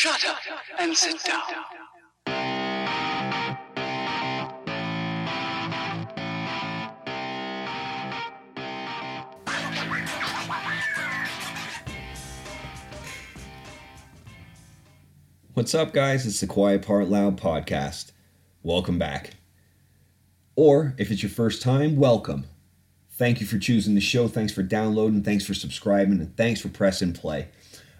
Shut up and sit down. What's up, guys? It's the Quiet Part Loud podcast. Welcome back. Or if it's your first time, welcome. Thank you for choosing the show. Thanks for downloading. Thanks for subscribing. And thanks for pressing play.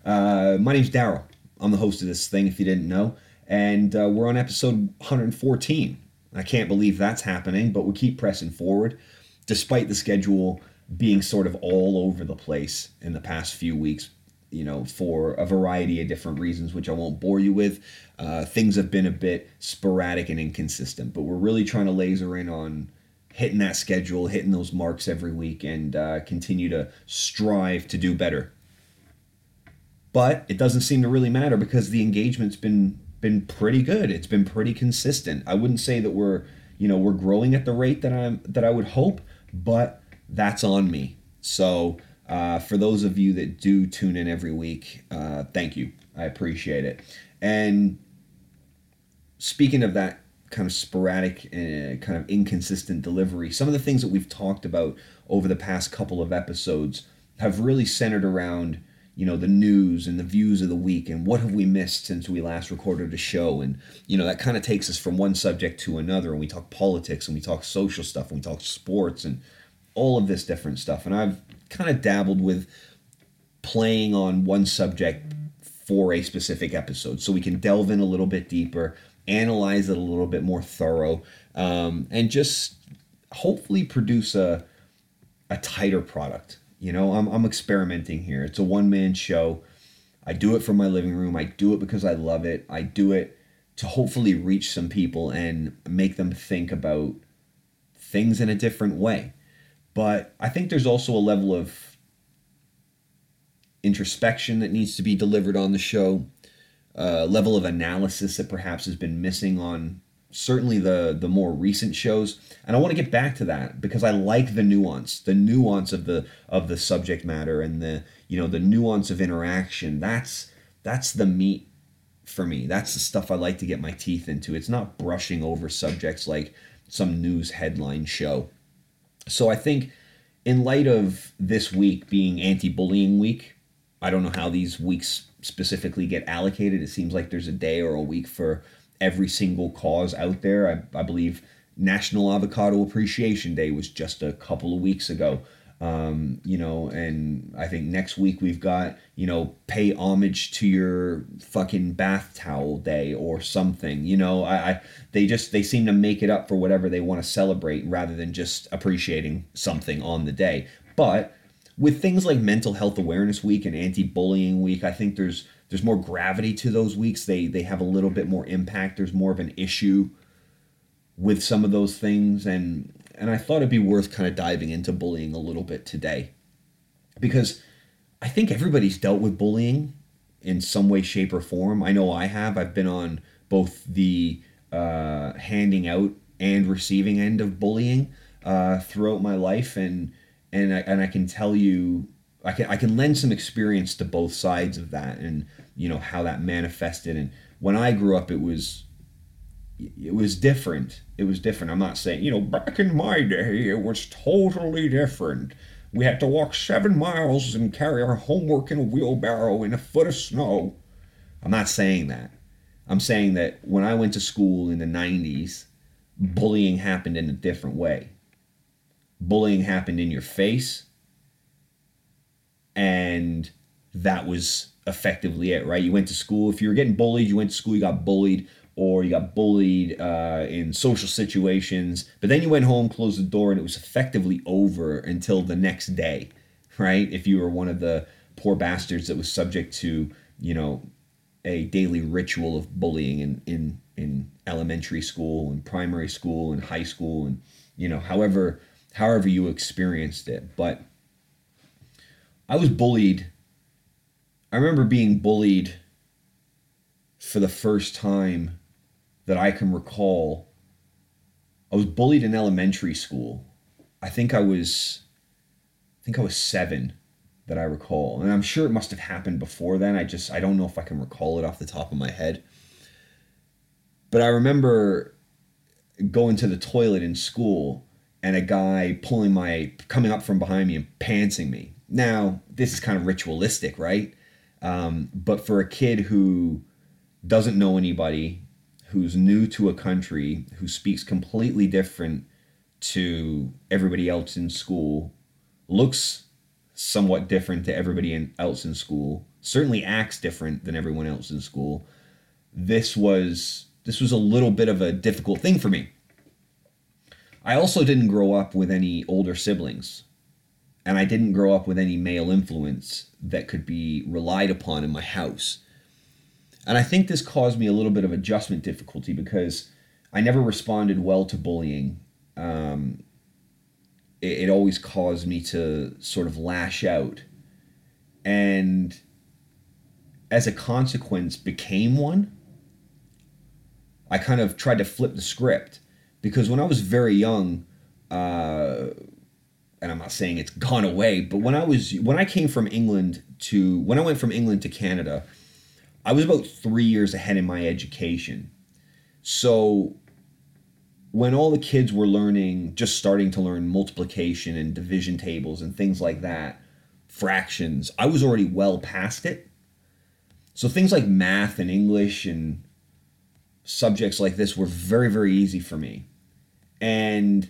Uh, my name's Daryl. I'm the host of this thing, if you didn't know. And uh, we're on episode 114. I can't believe that's happening, but we keep pressing forward despite the schedule being sort of all over the place in the past few weeks you know, for a variety of different reasons, which I won't bore you with. Uh, things have been a bit sporadic and inconsistent, but we're really trying to laser in on hitting that schedule, hitting those marks every week, and uh, continue to strive to do better. But it doesn't seem to really matter because the engagement's been been pretty good. It's been pretty consistent. I wouldn't say that we're you know we're growing at the rate that I'm that I would hope, but that's on me. So uh, for those of you that do tune in every week, uh, thank you. I appreciate it. And speaking of that kind of sporadic and kind of inconsistent delivery, some of the things that we've talked about over the past couple of episodes have really centered around you know the news and the views of the week and what have we missed since we last recorded a show? And you know that kind of takes us from one subject to another. And we talk politics and we talk social stuff and we talk sports and all of this different stuff. And i've kind of dabbled with playing on one subject for a specific episode. So we can delve in a little bit deeper analyze it a little bit more thorough um, and just hopefully produce a, a tighter product you know I'm, I'm experimenting here. It's a one-man show. I do it from my living room. I do it because i love it. I do it to hopefully reach some people and make them think about things in a different way. But I think there's also a level of introspection that needs to be delivered on the show, a level of analysis that perhaps has been missing on certainly the the more recent shows. And i want to get back to that because i like the nuance the nuance of the of the subject matter and the you know the nuance of interaction. That's that's the meat for me. That's the stuff i like to get my teeth into. It's not brushing over subjects like some news headline show. So I think in light of this week being anti-bullying week, I don't know how these weeks specifically get allocated. It seems like there's a day or a week for every single cause out there. I, I believe National Avocado Appreciation Day was just a couple of weeks ago. Um, you know, and I think next week we've got, you know, pay homage to your fucking bath towel day or something. You know, I, I they just they seem to make it up for whatever they want to celebrate rather than just appreciating something on the day. But with things like mental health awareness week and anti-bullying week, I think there's there's more gravity to those weeks. They they have a little bit more impact. There's more of an issue with some of those things and and I thought it'd be worth kind of diving into bullying a little bit today. Because I think everybody's dealt with bullying in some way, shape, or form. I know I have. I've been on both the uh, handing out and receiving end of bullying uh, throughout my life, and and I, and I can tell you, I can I can lend some experience to both sides of that, and you know how that manifested. And when I grew up, it was it was different. It was different. I'm not saying, you know, back in my day, it was totally different. We had to walk seven miles and carry our homework in a wheelbarrow in a foot of snow. I'm not saying that. I'm saying that when I went to school in the 90s, bullying happened in a different way. Bullying happened in your face, and that was effectively it, right? You went to school. If you were getting bullied, you went to school, you got bullied or you got bullied uh, in social situations, but then you went home, closed the door, and it was effectively over until the next day, right? If you were one of the poor bastards that was subject to, you know, a daily ritual of bullying in, in, in elementary school and primary school and high school and, you know, however, however you experienced it. But I was bullied. I remember being bullied for the first time that I can recall. I was bullied in elementary school. I think I was I think I was 7 that I recall. And I'm sure it must have happened before then. I just I don't know if I can recall it off the top of my head. But I remember going to the toilet in school and a guy pulling my coming up from behind me and pantsing me. Now, this is kind of ritualistic, right? Um, but for a kid who doesn't know anybody, who's new to a country, who speaks completely different to everybody else in school, looks somewhat different to everybody in, else in school, certainly acts different than everyone else in school. This was this was a little bit of a difficult thing for me. I also didn't grow up with any older siblings, and I didn't grow up with any male influence that could be relied upon in my house. And I think this caused me a little bit of adjustment difficulty because I never responded well to bullying. Um, it, it always caused me to sort of lash out. And as a consequence, became one. I kind of tried to flip the script because when I was very young, uh, and I'm not saying it's gone away, but when I was when I came from England to when I went from England to Canada, I was about three years ahead in my education. So when all the kids were learning, just starting to learn multiplication and division tables and things like that, fractions, I was already well past it. So things like math and English and subjects like this were very, very easy for me. And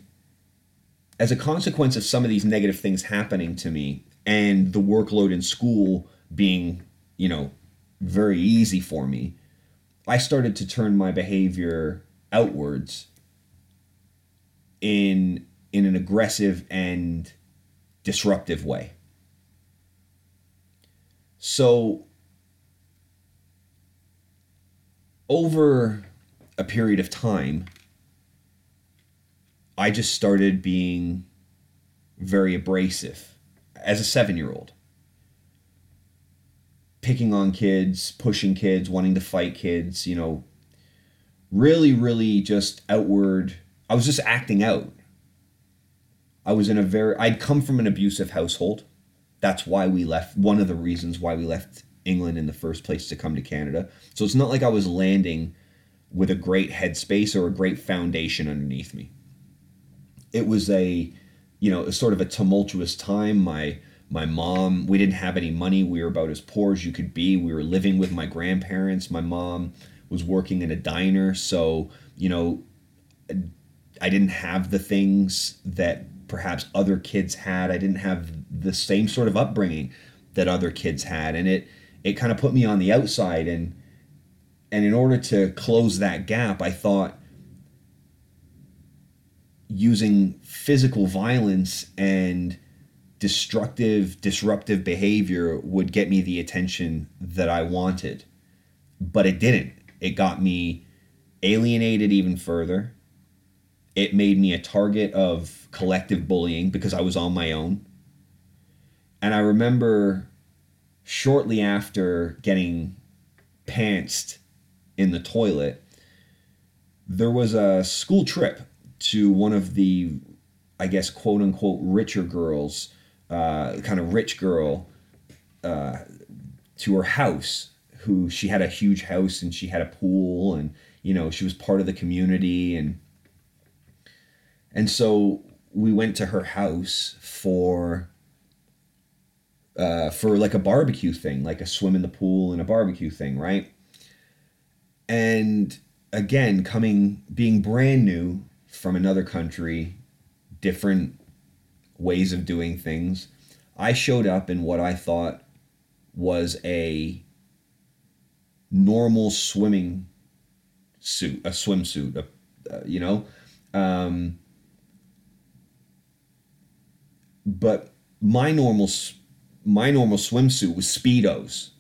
as a consequence of some of these negative things happening to me and the workload in school being, you know, very easy for me, I started to turn my behavior outwards in in an aggressive and disruptive way. So over a period of time, I just started being very abrasive as a seven year old. Picking on kids, pushing kids, wanting to fight kids, you know, really, really just outward I was just acting out. I was in a very I'd come from an abusive household. That's why we left one of the reasons why we left England in the first place to come to Canada. So it's not like I was landing with a great headspace or a great foundation underneath me. It was a you know, sort of a tumultuous time. My my mom, we didn't have any money. We were about as poor as you could be. We were living with my grandparents. My mom was working in a diner, so, you know, I didn't have the things that perhaps other kids had. I didn't have the same sort of upbringing that other kids had, and it it kind of put me on the outside. and And in order to close that gap, I thought using physical violence and destructive, disruptive behavior would get me the attention that I wanted. But it didn't. It got me alienated even further it made me a target of collective bullying because I was on my own. And I remember shortly after getting pantsed in the toilet, there was a school trip to one of the, I guess, quote unquote, richer girls, uh, kind of rich girl, uh, to her house, who she had a huge house and she had a pool and, you know, she was part of the community and and so we went to her house for uh, for like a barbecue thing, like a swim in the pool and a barbecue thing, right? And again, coming being brand new from another country, different ways of doing things, I showed up in what I thought was a normal swimming suit, a swimsuit, a, uh, you know, um, but my normal my normal swimsuit was speedos.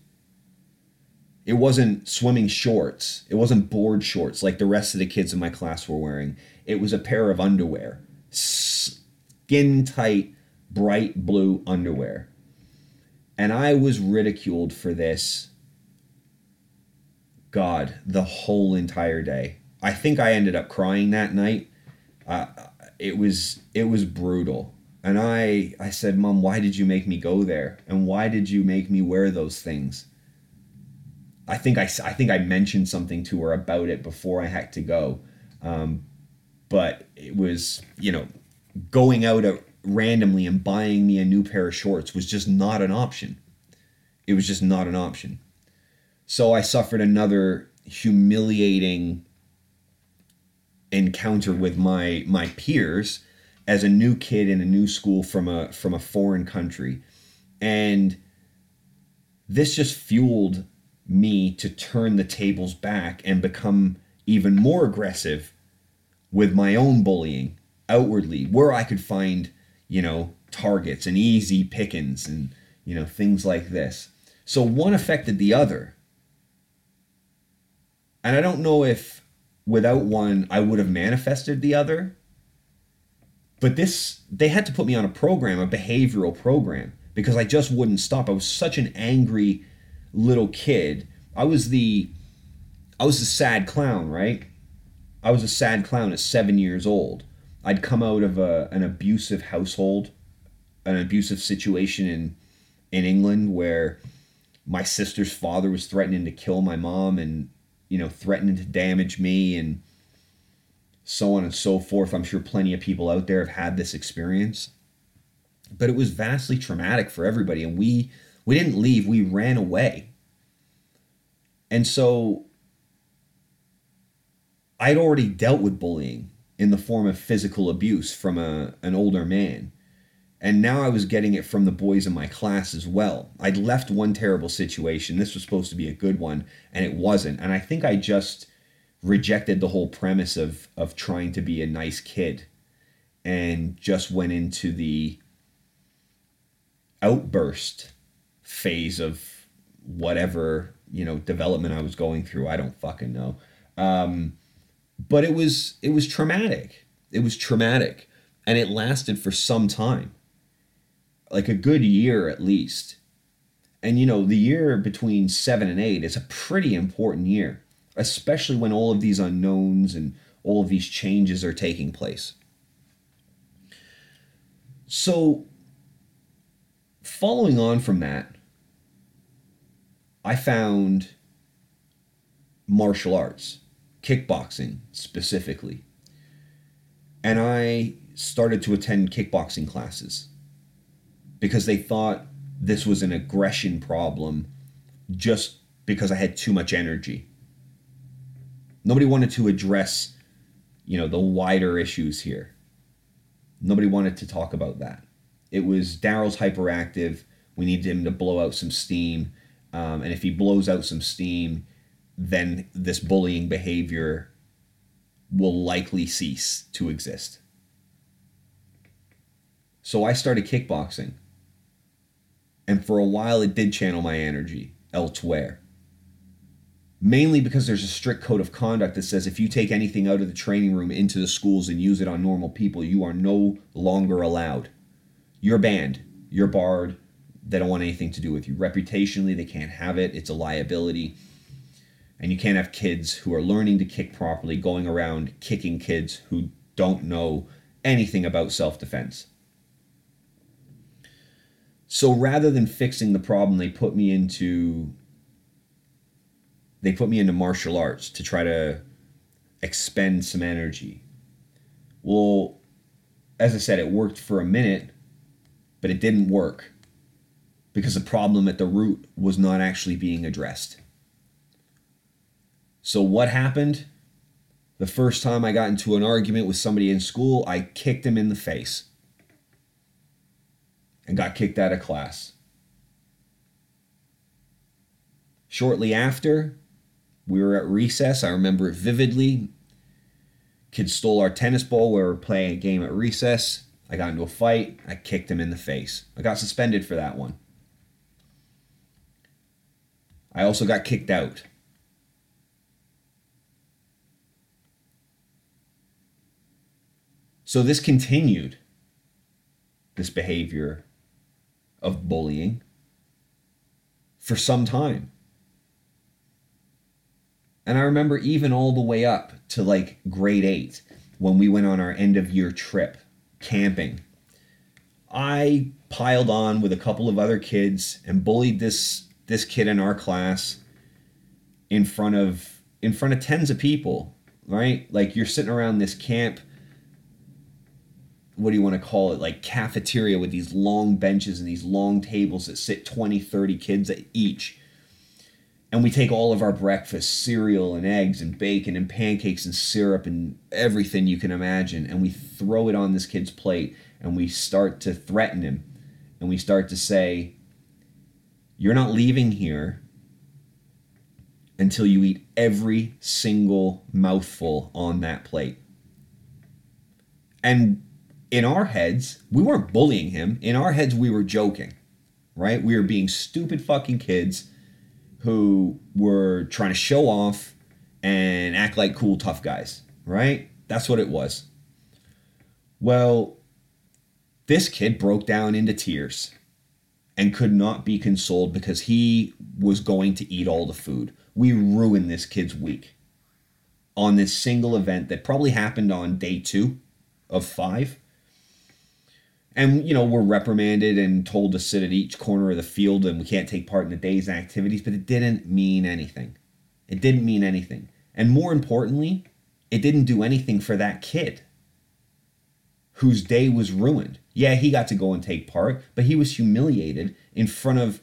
It wasn't swimming shorts. It wasn't board shorts like the rest of the kids in my class were wearing. It was a pair of underwear, skin tight, bright blue underwear. And I was ridiculed for this. God, the whole entire day. I think I ended up crying that night. Uh, it was it was brutal And I I said, "Mom, why did you make me go there? And why did you make me wear those things?" I think I, I think I mentioned something to her about it before I had to go. Um, but it was, you know, going out randomly and buying me a new pair of shorts was just not an option. It was just not an option. So I suffered another humiliating encounter with my my peers as a new kid in a new school from a from a foreign country. And this just fueled me to turn the tables back and become even more aggressive with my own bullying outwardly where I could find, you know, targets and easy pickings and, you know, things like this. So one affected the other. And I don't know if without one I would have manifested the other. But this, they had to put me on a program, a behavioral program, because I just wouldn't stop. I was such an angry little kid. I was the, I was the sad clown, right? I was a sad clown at seven years old. I'd come out of a, an abusive household, an abusive situation in in England where my sister's father was threatening to kill my mom and you know threatening to damage me and so on and so forth. I'm sure plenty of people out there have had this experience. But it was vastly traumatic for everybody and we we didn't leave, we ran away. And so I'd already dealt with bullying in the form of physical abuse from a, an older man. And now I was getting it from the boys in my class as well. I'd left one terrible situation. This was supposed to be a good one, and it wasn't. And I think I just rejected the whole premise of, of trying to be a nice kid and just went into the outburst phase of whatever you know development I was going through. I don't fucking know. Um, but it was it was traumatic. It was traumatic, and it lasted for some time, like a good year at least. And you know, the year between seven and eight is a pretty important year, especially when all of these unknowns and all of these changes are taking place. So, following on from that, I found martial arts, kickboxing specifically. And I started to attend kickboxing classes because they thought this was an aggression problem just because I had too much energy. Nobody wanted to address, you know, the wider issues here. Nobody wanted to talk about that. It was Daryl's hyperactive. We needed him to blow out some steam. Um, and if he blows out some steam, then this bullying behavior will likely cease to exist. So I started kickboxing. And for a while, it did channel my energy elsewhere. Mainly because there's a strict code of conduct that says if you take anything out of the training room into the schools and use it on normal people, you are no longer allowed. You're banned. You're barred. They don't want anything to do with you. Reputationally, they can't have it. It's a liability. And you can't have kids who are learning to kick properly going around kicking kids who don't know anything about self defense. So rather than fixing the problem, they put me into they put me into martial arts to try to expend some energy. Well, as I said, it worked for a minute, but it didn't work because the problem at the root was not actually being addressed. So, what happened? The first time I got into an argument with somebody in school, I kicked him in the face and got kicked out of class. Shortly after, we were at recess. I remember it vividly. Kids stole our tennis ball. We were playing a game at recess. I got into a fight. I kicked him in the face. I got suspended for that one. I also got kicked out. So this continued, this behavior of bullying, for some time. And I remember even all the way up to like grade eight when we went on our end of year trip camping. I piled on with a couple of other kids and bullied this this kid in our class in front of in front of tens of people, right? Like you're sitting around this camp what do you want to call it? Like cafeteria with these long benches and these long tables that sit 20, 30 kids at each. And we take all of our breakfast, cereal and eggs and bacon and pancakes and syrup and everything you can imagine, and we throw it on this kid's plate and we start to threaten him and we start to say, You're not leaving here until you eat every single mouthful on that plate. And in our heads, we weren't bullying him. In our heads, we were joking, right? We were being stupid fucking kids who were trying to show off and act like cool, tough guys, right? That's what it was. Well, this kid broke down into tears and could not be consoled because he was going to eat all the food. We ruined this kid's week on this single event that probably happened on day two of five. And, you know, we're reprimanded and told to sit at each corner of the field and we can't take part in the day's activities, but it didn't mean anything. It didn't mean anything. And more importantly, it didn't do anything for that kid whose day was ruined. Yeah, he got to go and take part, but he was humiliated in front of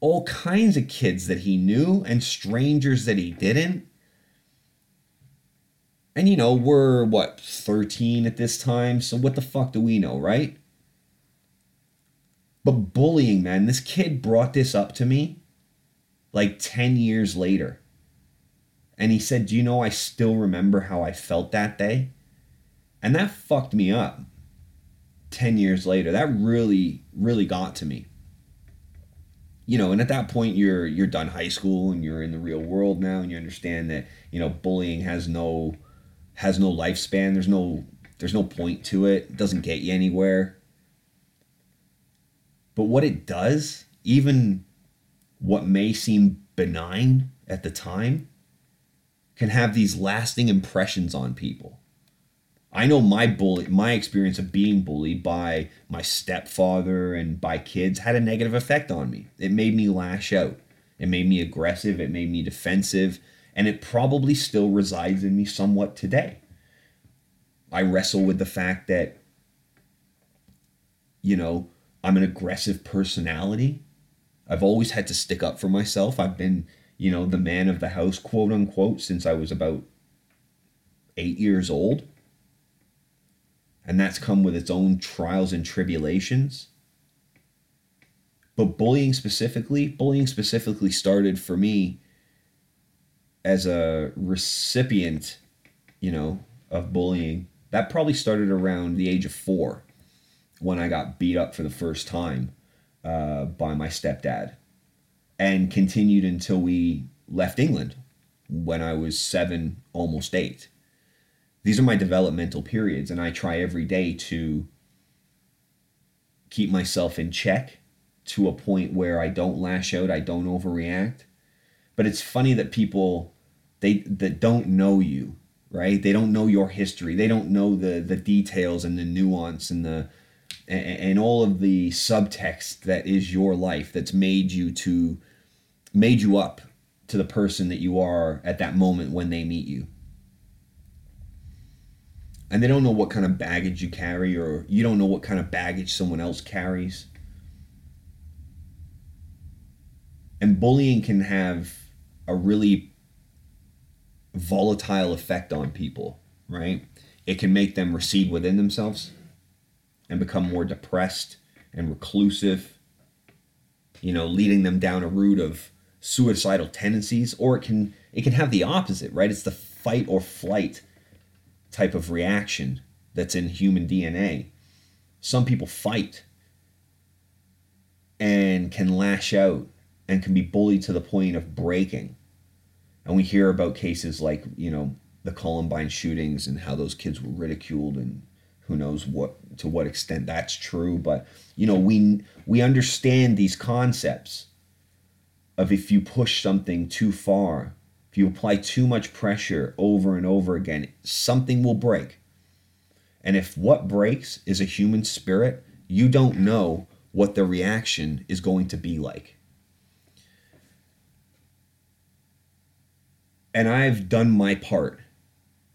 all kinds of kids that he knew and strangers that he didn't. And you know, we're what, 13 at this time, so what the fuck do we know, right? But bullying, man, this kid brought this up to me like 10 years later. And he said, Do you know, I still remember how I felt that day? And that fucked me up 10 years later. That really, really got to me. You know, and at that point you're you're done high school and you're in the real world now and you understand that, you know, bullying has no has no lifespan. There's no there's no point to it. It doesn't get you anywhere. But what it does, even what may seem benign at the time, can have these lasting impressions on people. I know my bully, my experience of being bullied by my stepfather and by kids had a negative effect on me. It made me lash out. It made me aggressive. It made me defensive. And it probably still resides in me somewhat today. I wrestle with the fact that, you know, I'm an aggressive personality. I've always had to stick up for myself. I've been, you know, the man of the house, quote unquote, since I was about eight years old and that's come with its own trials and tribulations. But bullying specifically, bullying specifically started for me as a recipient, you know, of bullying. That probably started around the age of four when I got beat up for the first time uh, by my stepdad and continued until we left England when I was seven, almost eight these are my developmental periods and i try every day to keep myself in check to a point where i don't lash out i don't overreact but it's funny that people they that don't know you right? They don't know your history. They don't know the the details and the nuance and the and, and all of the subtext that is your life that's made you to made you up to the person that you are at that moment when they meet you. And they don't know what kind of baggage you carry or you don't know what kind of baggage someone else carries. And bullying can have a really volatile effect on people right it can make them recede within themselves and become more depressed and reclusive you know leading them down a route of suicidal tendencies or it can it can have the opposite right it's the fight or flight type of reaction that's in human DNA. Some people fight and can lash out and can be bullied to the point of breaking. And we hear about cases like, you know, the Columbine shootings and how those kids were ridiculed and who knows what to what extent that's true, but you know, we we understand these concepts of if you push something too far, if you apply too much pressure over and over again, something will break. And if what breaks is a human spirit, You don't know what the reaction is going to be like. And I've done my part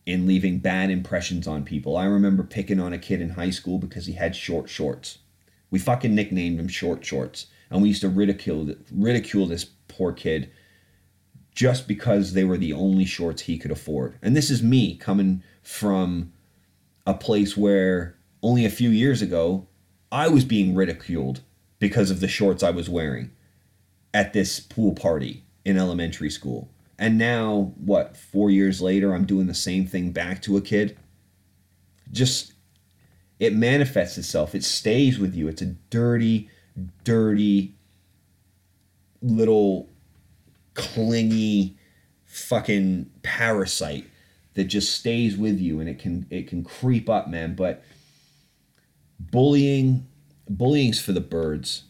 in leaving bad impressions on people. I remember picking on a kid in high school because he had short shorts. We fucking nicknamed him Short Shorts, and we used to ridicule ridicule this poor kid just because they were the only shorts he could afford. And this is me coming from a place where only a few years ago I was being ridiculed because of the shorts I was wearing at this pool party in elementary school. And now, what, four years later, I'm doing the same thing back to a kid. Just, it manifests itself. It stays with you. It's a dirty, dirty, little clingy fucking parasite that just stays with you and it can it can creep up man but bullying bullying's for the birds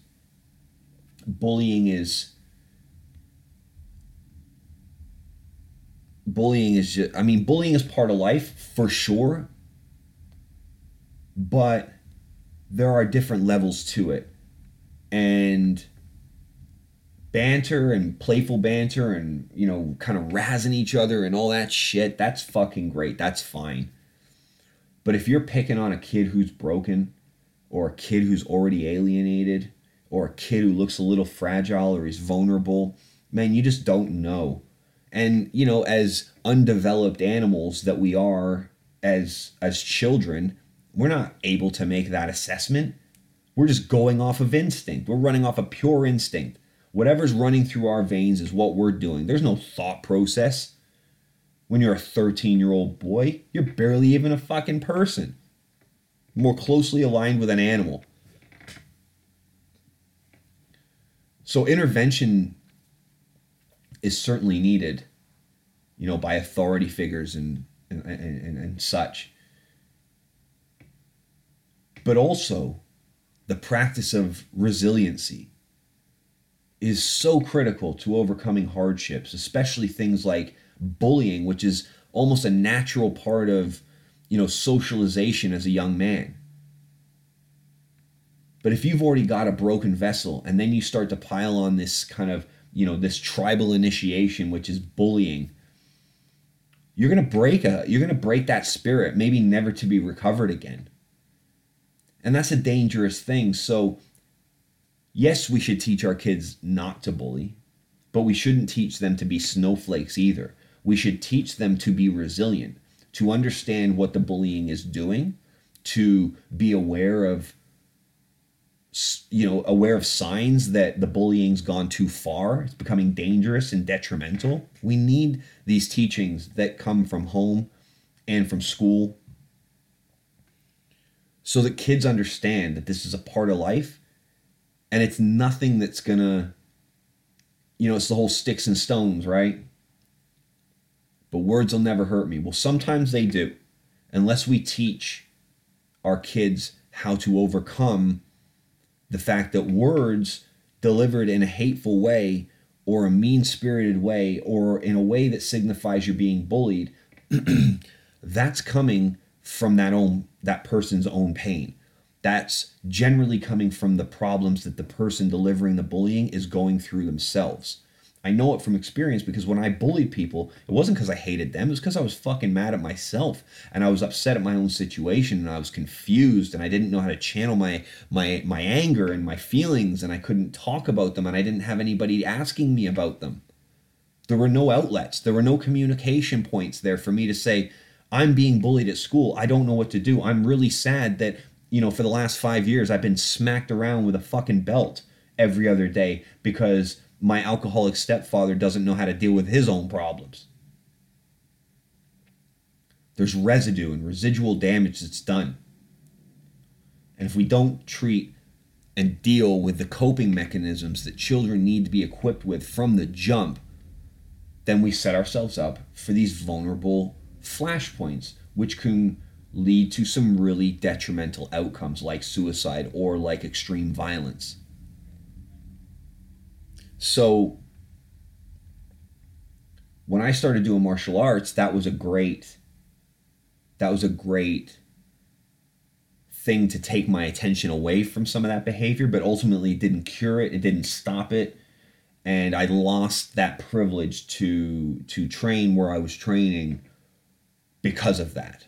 bullying is bullying is just I mean bullying is part of life for sure. But there are different levels to it. And banter and playful banter and you know kind of razzing each other and all that shit that's fucking great. That's fine. But if you're picking on a kid who's broken or a kid who's already alienated or a kid who looks a little fragile or is vulnerable man you just don't know and you know as undeveloped animals that we are as as children we're not able to make that assessment. We're just going off of instinct. We're running off of pure instinct. Whatever's running through our veins is what we're doing. There's no thought process. When you're a 13 year old boy you're barely even a fucking person. More closely aligned with an animal. So intervention is certainly needed, you know, by authority figures and and, and, and such. But also, the practice of resiliency is so critical to overcoming hardships, especially things like bullying, which is almost a natural part of, you know, socialization as a young man. But if you've already got a broken vessel and then you start to pile on this kind of you know this tribal initiation which is bullying you're going to break a you're going to break that spirit maybe never to be recovered again. And that's a dangerous thing. So yes we should teach our kids not to bully but we shouldn't teach them to be snowflakes either. We should teach them to be resilient to understand what the bullying is doing to be aware of you know aware of signs that the bullying's gone too far. It's becoming dangerous and detrimental. We need these teachings that come from home and from school so that kids understand that this is a part of life and it's nothing that's gonna you know it's the whole sticks and stones right? But words will never hurt me. Well sometimes they do unless we teach our kids how to overcome the fact that words delivered in a hateful way or a mean spirited way or in a way that signifies you're being bullied, that's coming from that own that person's own pain. That's generally coming from the problems that the person delivering the bullying is going through themselves. I know it from experience because when I bullied people, it wasn't because I hated them, it was because I was fucking mad at myself and I was upset at my own situation and I was confused and I didn't know how to channel my my my anger and my feelings and I couldn't talk about them and I didn't have anybody asking me about them. There were no outlets, there were no communication points there for me to say, I'm being bullied at school. I don't know what to do. I'm really sad that, you know, for the last 5 years I've been smacked around with a fucking belt every other day because my alcoholic stepfather doesn't know how to deal with his own problems. There's residue and residual damage that's done. And if we don't treat and deal with the coping mechanisms that children need to be equipped with from the jump, then we set ourselves up for these vulnerable flashpoints, which can lead to some really detrimental outcomes like suicide or like extreme violence. So when I started doing martial arts, that was a great that was a great thing to take my attention away from some of that behavior, but ultimately it didn't cure it, it didn't stop it. And I lost that privilege to to train where I was training because of that.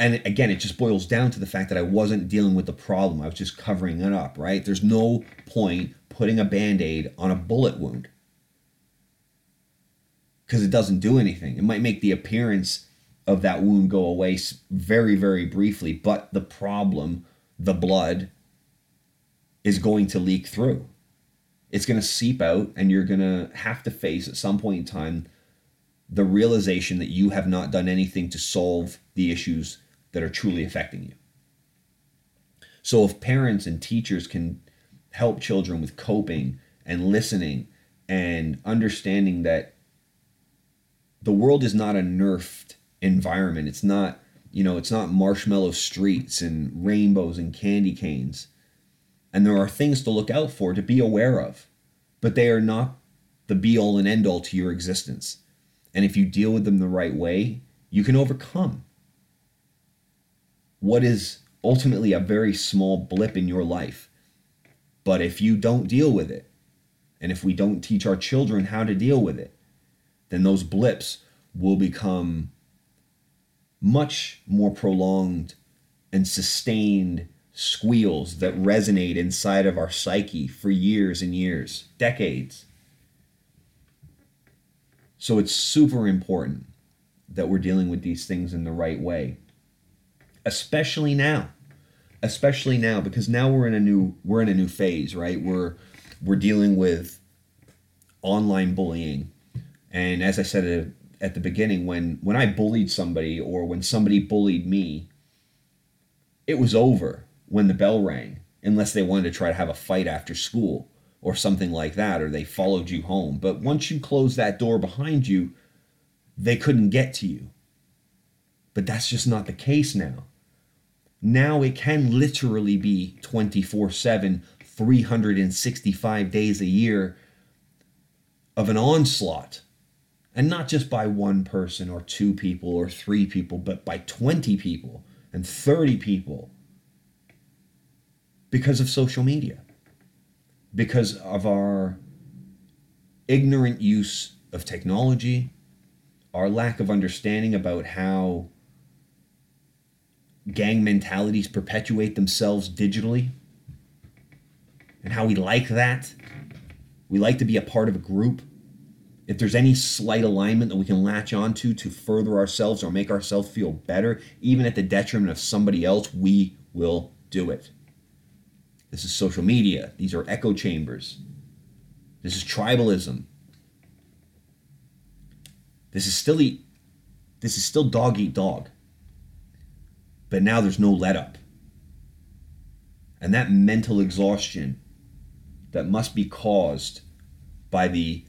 And again, it just boils down to the fact that I wasn't dealing with the problem. I was just covering it up, right? There's no point putting a band aid on a bullet wound because it doesn't do anything. It might make the appearance of that wound go away very, very briefly, but the problem, the blood, is going to leak through. It's going to seep out, and you're going to have to face at some point in time the realization that you have not done anything to solve the issues that are truly affecting you. So, if parents and teachers can help children with coping and listening and understanding that the world is not a nerfed environment. It's not, you know, it's not marshmallow streets and rainbows and candy canes. And there are things to look out for, to be aware of, but they are not the be all and end all to your existence. And if you deal with them the right way, you can overcome what is ultimately a very small blip in your life. But if you don't deal with it, and if we don't teach our children how to deal with it, then those blips will become much more prolonged and sustained squeals that resonate inside of our psyche for years and years, decades. So it's super important that we're dealing with these things in the right way. Especially now. Especially now because now we're in a new we're in a new phase, right? We're we're dealing with online bullying. And as I said at the beginning when when I bullied somebody or when somebody bullied me, it was over when the bell rang, unless they wanted to try to have a fight after school or something like that, or they followed you home. But once you closed that door behind you, they couldn't get to you. But that's just not the case now. Now it can literally be 24 7, 365 days a year of an onslaught. And not just by one person or two people or three people, but by 20 people and 30 people because of social media, because of our ignorant use of technology, our lack of understanding about how gang mentalities perpetuate themselves digitally, and how we like that. We like to be a part of a group if there's any slight alignment that we can latch onto to further ourselves or make ourselves feel better, even at the detriment of somebody else, we will do it. This is social media. These are echo chambers. This is tribalism. This is still eat, this is still dog eat dog. But now there's no let up. And that mental exhaustion that must be caused by the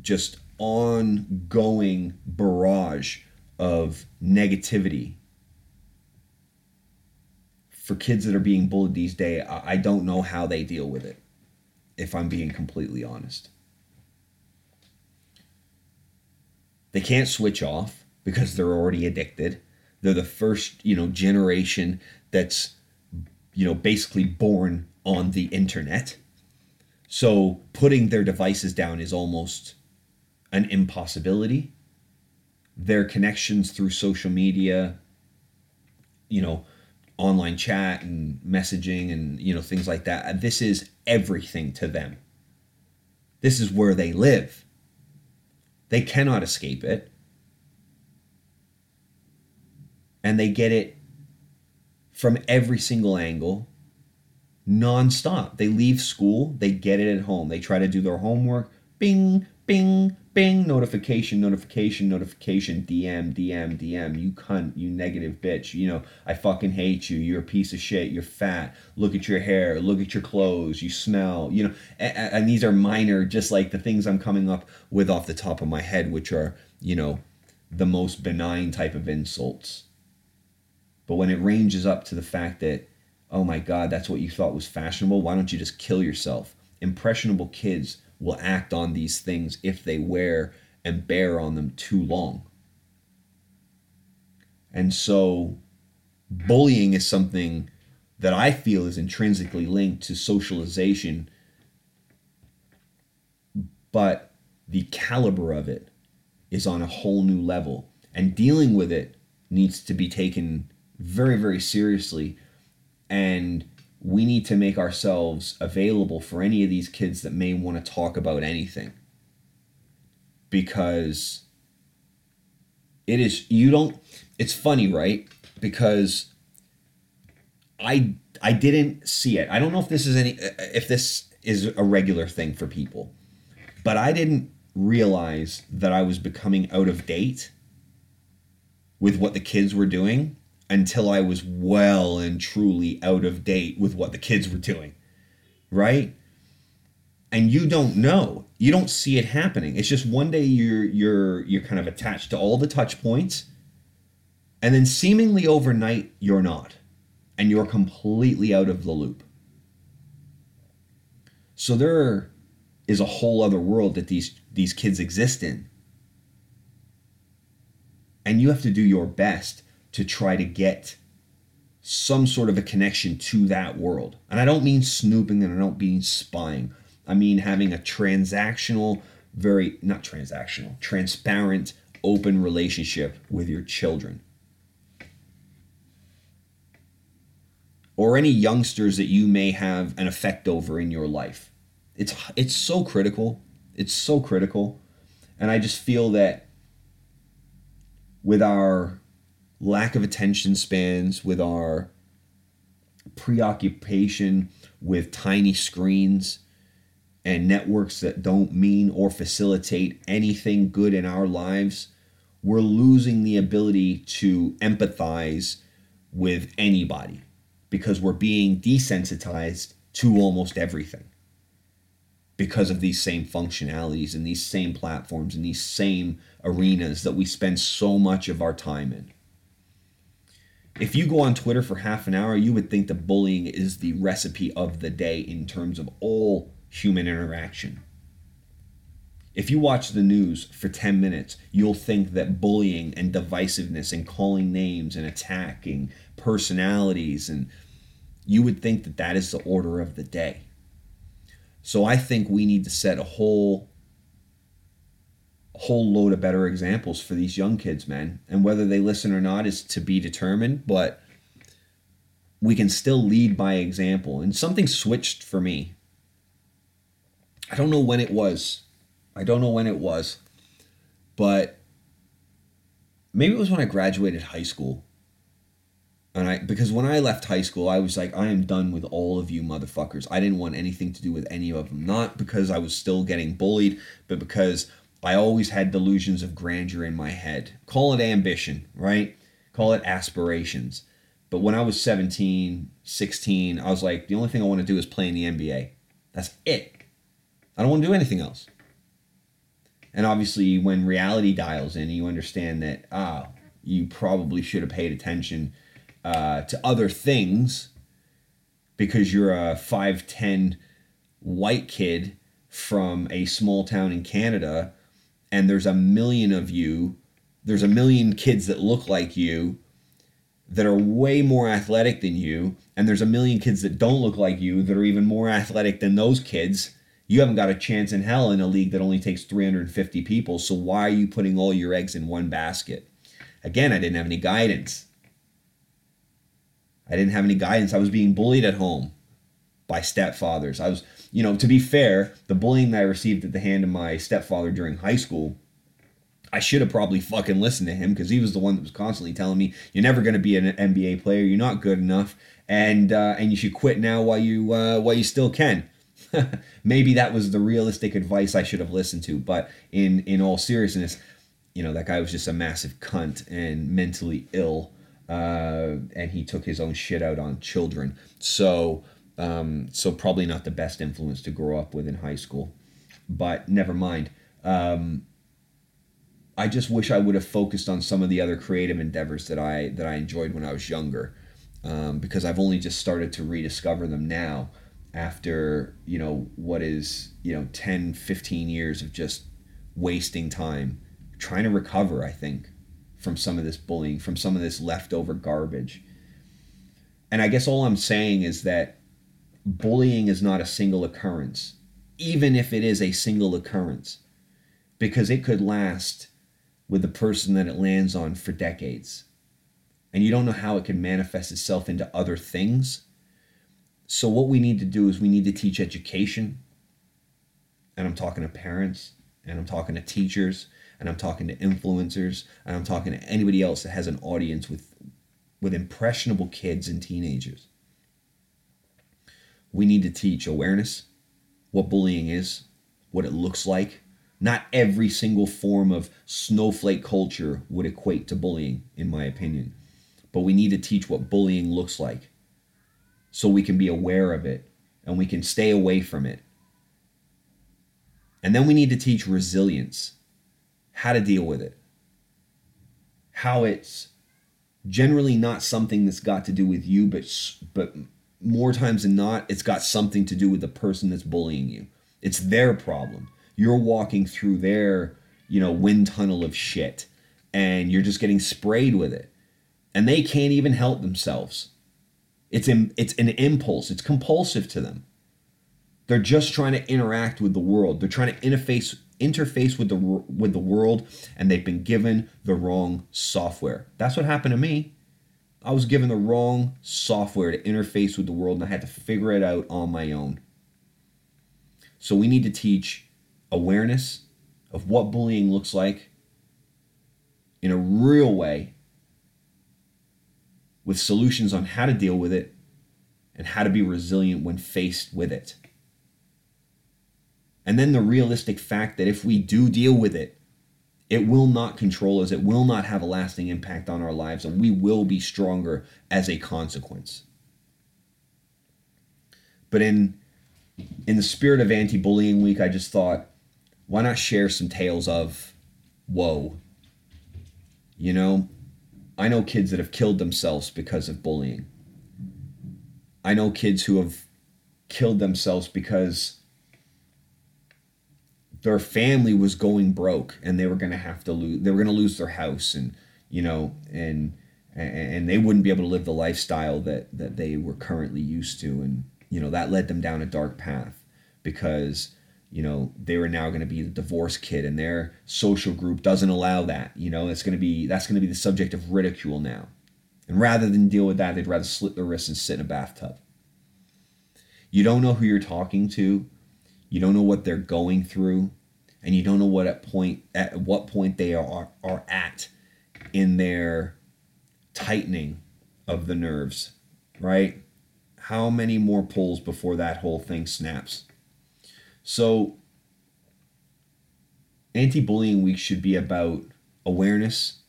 just ongoing barrage of negativity for kids that are being bullied these days. I don't know how they deal with it, if I'm being completely honest. They can't switch off because they're already addicted. They're the first, you know, generation that's, you know, basically born on the internet. So putting their devices down is almost an impossibility. Their connections through social media, you know, online chat and messaging and, you know, things like that, uh, this is everything to them. This is where they live. They cannot escape it. And they get it from every single angle nonstop. They leave school, they get it at home. They try to do their homework, bing, bing, bing, notification, notification, notification, DM, DM, DM, you cunt, you negative bitch, you know, I fucking hate you, you're a piece of shit, you're fat, look at your hair, look at your clothes, you smell, you know, and, and these are minor, just like the things I'm coming up with off the top of my head, which are, you know, the most benign type of insults. But when it ranges up to the fact that, oh my God, that's what you thought was fashionable, why don't you just kill yourself? Impressionable kids will act on these things if they wear and bear on them too long. And so bullying is something that I feel is intrinsically linked to socialization, but the caliber of it is on a whole new level. And dealing with it needs to be taken very, very seriously. And we need to make ourselves available for any of these kids that may want to talk about anything. Because it is, you don't, it's funny, right? Because I I didn't see it. I don't know if this is any if this is a regular thing for people. But I didn't realize that I was becoming out of date with what the kids were doing until I was well and truly out of date with what the kids were doing. Right? And you don't know. You don't see it happening. It's just one day you're you're you're kind of attached to all the touch points and then seemingly overnight you're not and you're completely out of the loop. So there is a whole other world that these these kids exist in. And you have to do your best to try to get some sort of a connection to that world. And I don't mean snooping and I don't mean spying. I mean having a transactional, very not transactional, transparent, open relationship with your children. or any youngsters that you may have an effect over in your life. It's it's so critical. It's so critical. And I just feel that with our lack of attention spans, with our preoccupation with tiny screens and networks that don't mean or facilitate anything good in our lives, we're losing the ability to empathize with anybody because we're being desensitized to almost everything because of these same functionalities and these same platforms and these same arenas that we spend so much of our time in. If you go on Twitter for half an hour, you would think that bullying is the recipe of the day in terms of all human interaction. If you watch the news for 10 minutes, you'll think that bullying and divisiveness and calling names and attacking personalities and you would think that that is the order of the day. So I think we need to set a whole whole load of better examples for these young kids, man. And whether they listen or not is to be determined, but we can still lead by example. And something switched for me. I don't know when it was. I don't know when it was. But maybe it was when I graduated high school and I because when I left high school, I was like, I am done with all of you motherfuckers. I didn't want anything to do with any of them. Not because I was still getting bullied, but because I always had delusions of grandeur in my head. Call it ambition, right? Call it aspirations. But when I was 17, 16, I was like, the only thing I want to do is play in the NBA. That's it. I don't want to do anything else. And obviously, when reality dials in, you understand that, ah, you probably should have paid attention uh, to other things because you're a 5'10 white kid from a small town in Canada and there's a million of you, there's a million kids that look like you that are way more athletic than you, and there's a million kids that don't look like you that are even more athletic than those kids. You haven't got a chance in hell in a league that only takes 350 people, so why are you putting all your eggs in one basket? Again, I didn't have any guidance. I didn't have any guidance. I was being bullied at home by stepfathers. I was, you know, to be fair, the bullying that I received at the hand of my stepfather during high school, I should have probably fucking listened to him because he was the one that was constantly telling me, "You're never going to be an NBA player. You're not good enough, and uh, and you should quit now while you uh, while you still can." Maybe that was the realistic advice I should have listened to. But in in all seriousness, you know, that guy was just a massive cunt and mentally ill uh, and he took his own shit out on children. So, um, so probably not the best influence to grow up with in high school. But never mind. Um, I just wish I would have focused on some of the other creative endeavors that I that I enjoyed when I was younger, um, because I've only just started to rediscover them now after you know what is you know 10 15 years of just wasting time trying to recover i think from some of this bullying, from some of this leftover garbage. And I guess all I'm saying is that bullying is not a single occurrence, even if it is a single occurrence, because it could last with the person that it lands on for decades. And you don't know how it can manifest itself into other things. So, what we need to do is we need to teach education. And I'm talking to parents, and I'm talking to teachers, and I'm talking to influencers, and I'm talking to anybody else that has an audience with, with impressionable kids and teenagers. We need to teach awareness, what bullying is, what it looks like, not every single form of snowflake culture would equate to bullying, in my opinion. But we need to teach what bullying looks like so we can be aware of it and we can stay away from it. And then we need to teach resilience, how to deal with it, how it's generally not something that's got to do with you, but, but more times than not, it's got something to do with the person that's bullying you. It's their problem you're walking through their, you know, wind tunnel of shit and you're just getting sprayed with it. And they can't even help themselves. It's in, it's an impulse. It's compulsive to them. They're just trying to interact with the world. They're trying to interface interface with the with the world and they've been given the wrong software. That's what happened to me. I was given the wrong software to interface with the world and I had to figure it out on my own. So we need to teach awareness of what bullying looks like in a real way with solutions on how to deal with it and how to be resilient when faced with it. And then the realistic fact that if we do deal with it, it will not control us, it will not have a lasting impact on our lives, and we will be stronger as a consequence. But in in the spirit of anti-bullying week, I just thought why not share some tales of woe? You know, I know kids that have killed themselves because of bullying. I know kids who have killed themselves because their family was going broke and they were going to have to lose they were going to lose their house and you know and and they wouldn't be able to live the lifestyle that that they were currently used to. And you know that led them down a dark path because you know they were now going to be the divorce kid and their social group doesn't allow that you know? It's going to be that's going to be the subject of ridicule now. And rather than deal with that they'd rather slit their wrists and sit in a bathtub. You don't know who you're talking to you don't know what they're going through and you don't know what at point at what point they are are at in their tightening of the nerves right how many more pulls before that whole thing snaps so, anti bullying week should be about awareness,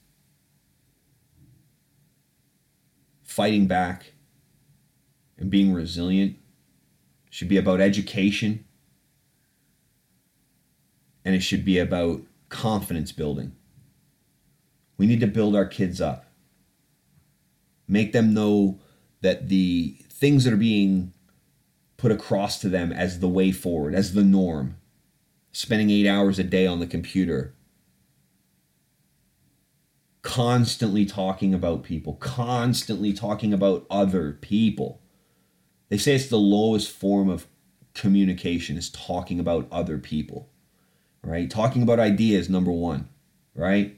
fighting back, and being resilient. should be about education. And it should be about confidence building. We need to build our kids up. Make them know that the things that are being put across to them as the way forward, as the norm. Spending eight hours a day on the computer, constantly talking about people, constantly talking about other people. They say it's the lowest form of communication is talking about other people, right? Talking about ideas, number one, right?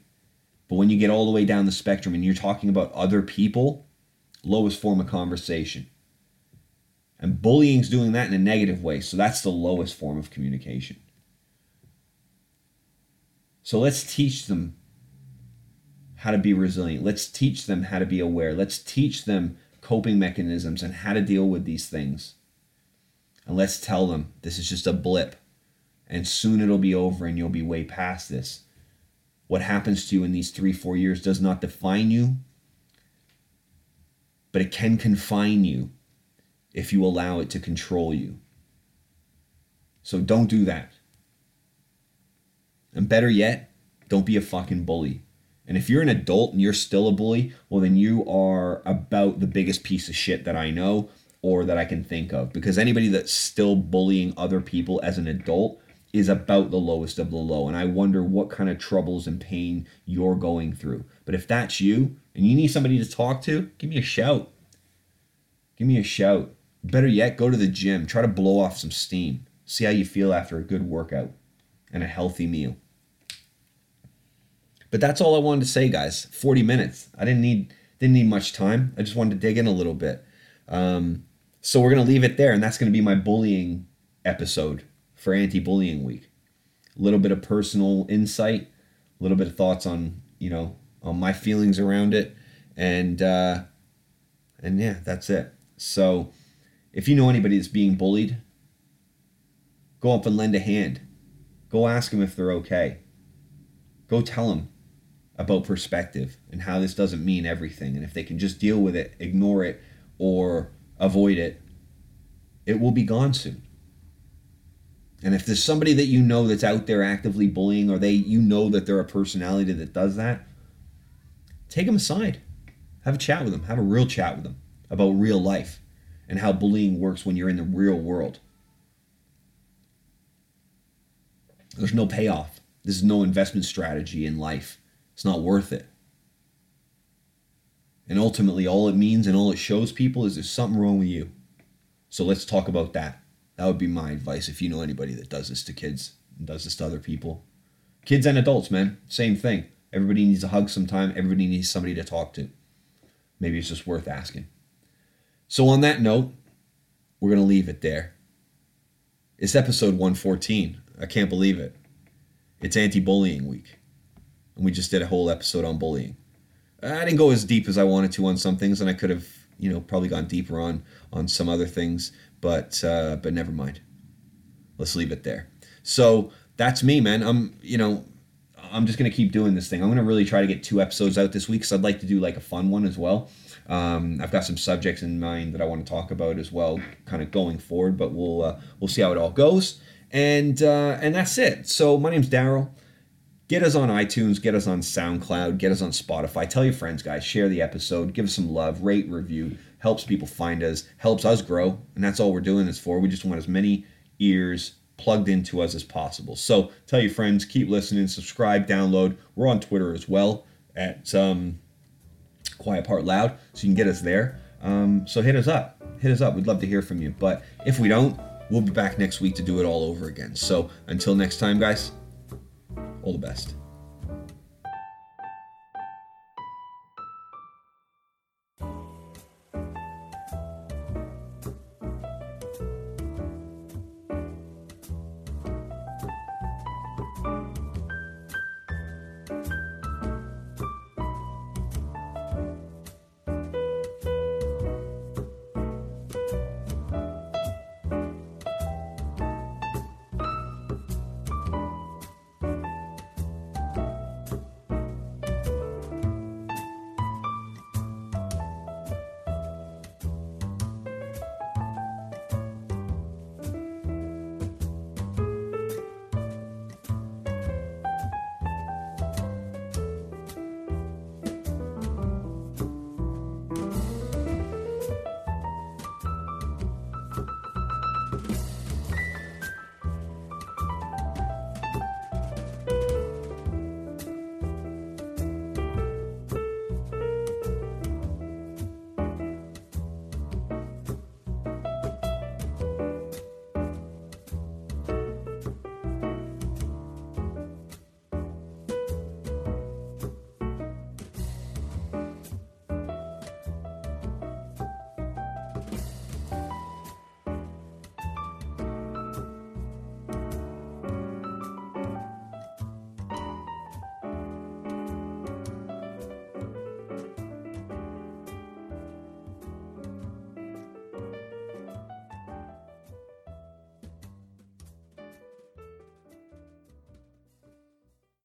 But when you get all the way down the spectrum and you're talking about other people, lowest form of conversation. And bullying's doing that in a negative way. So that's the lowest form of communication. So let's teach them how to be resilient. Let's teach them how to be aware. Let's teach them coping mechanisms and how to deal with these things. And let's tell them this is just a blip and soon it'll be over and you'll be way past this. What happens to you in these three, four years does not define you, but it can confine you if you allow it to control you. So don't do that. And better yet, don't be a fucking bully. And if you're an adult and you're still a bully, well, then you are about the biggest piece of shit that I know or that I can think of. Because anybody that's still bullying other people as an adult is about the lowest of the low. And I wonder what kind of troubles and pain you're going through. But if that's you and you need somebody to talk to, give me a shout. give me a shout. Better yet, go to the gym. Try to blow off some steam. See how you feel after a good workout and a healthy meal. But that's all I wanted to say, guys. 40 minutes. I didn't need didn't need much time. I just wanted to dig in a little bit. Um, so we're gonna leave it there, and that's gonna be my bullying episode for anti-bullying week. A little bit of personal insight, a little bit of thoughts on you know on my feelings around it, and uh, and yeah, that's it. So if you know anybody that's being bullied, go up and lend a hand. Go ask them if they're okay. Go tell them about perspective and how this doesn't mean everything. And if they can just deal with it, ignore it, or avoid it, it will be gone soon. And if there's somebody that you know that's out there actively bullying, or they you know that they're a personality that does that, take them aside. Have a chat with them. Have a real chat with them about real life and how bullying works when you're in the real world. There's no payoff. This is no investment strategy in life. It's not worth it. And ultimately, all it means and all it shows people is there's something wrong with you. So let's talk about that. That would be my advice if you know anybody that does this to kids and does this to other people. Kids and adults, man, same thing. Everybody needs a hug sometime. Everybody needs somebody to talk to. Maybe it's just worth asking. So, on that note, we're going to leave it there. It's episode 114. I can't believe it. It's anti bullying week and we just did a whole episode on bullying. I didn't go as deep as I wanted to on some things, and I could have, you know, probably gone deeper on on some other things, but uh, but never mind. Let's leave it there. So that's me, man. I'm, you know, I'm just gonna keep doing this thing. I'm gonna really try to get two episodes out this week because I'd like to do like a fun one as well. Um, I've got some subjects in mind that I want to talk about as well, kind of going forward. But we'll uh, we'll see how it all goes. And uh, and that's it. So my name's Daryl. Get us on iTunes, get us on SoundCloud, get us on Spotify. Tell your friends, guys. Share the episode, give us some love, rate, review. Helps people find us, helps us grow, and that's all we're doing this for. We just want as many ears plugged into us as possible. So tell your friends, keep listening, subscribe, download. We're on Twitter as well at um, Quiet Part Loud, so you can get us there. Um, so hit us up, hit us up. We'd love to hear from you. But if we don't, we'll be back next week to do it all over again. So until next time, guys all the best.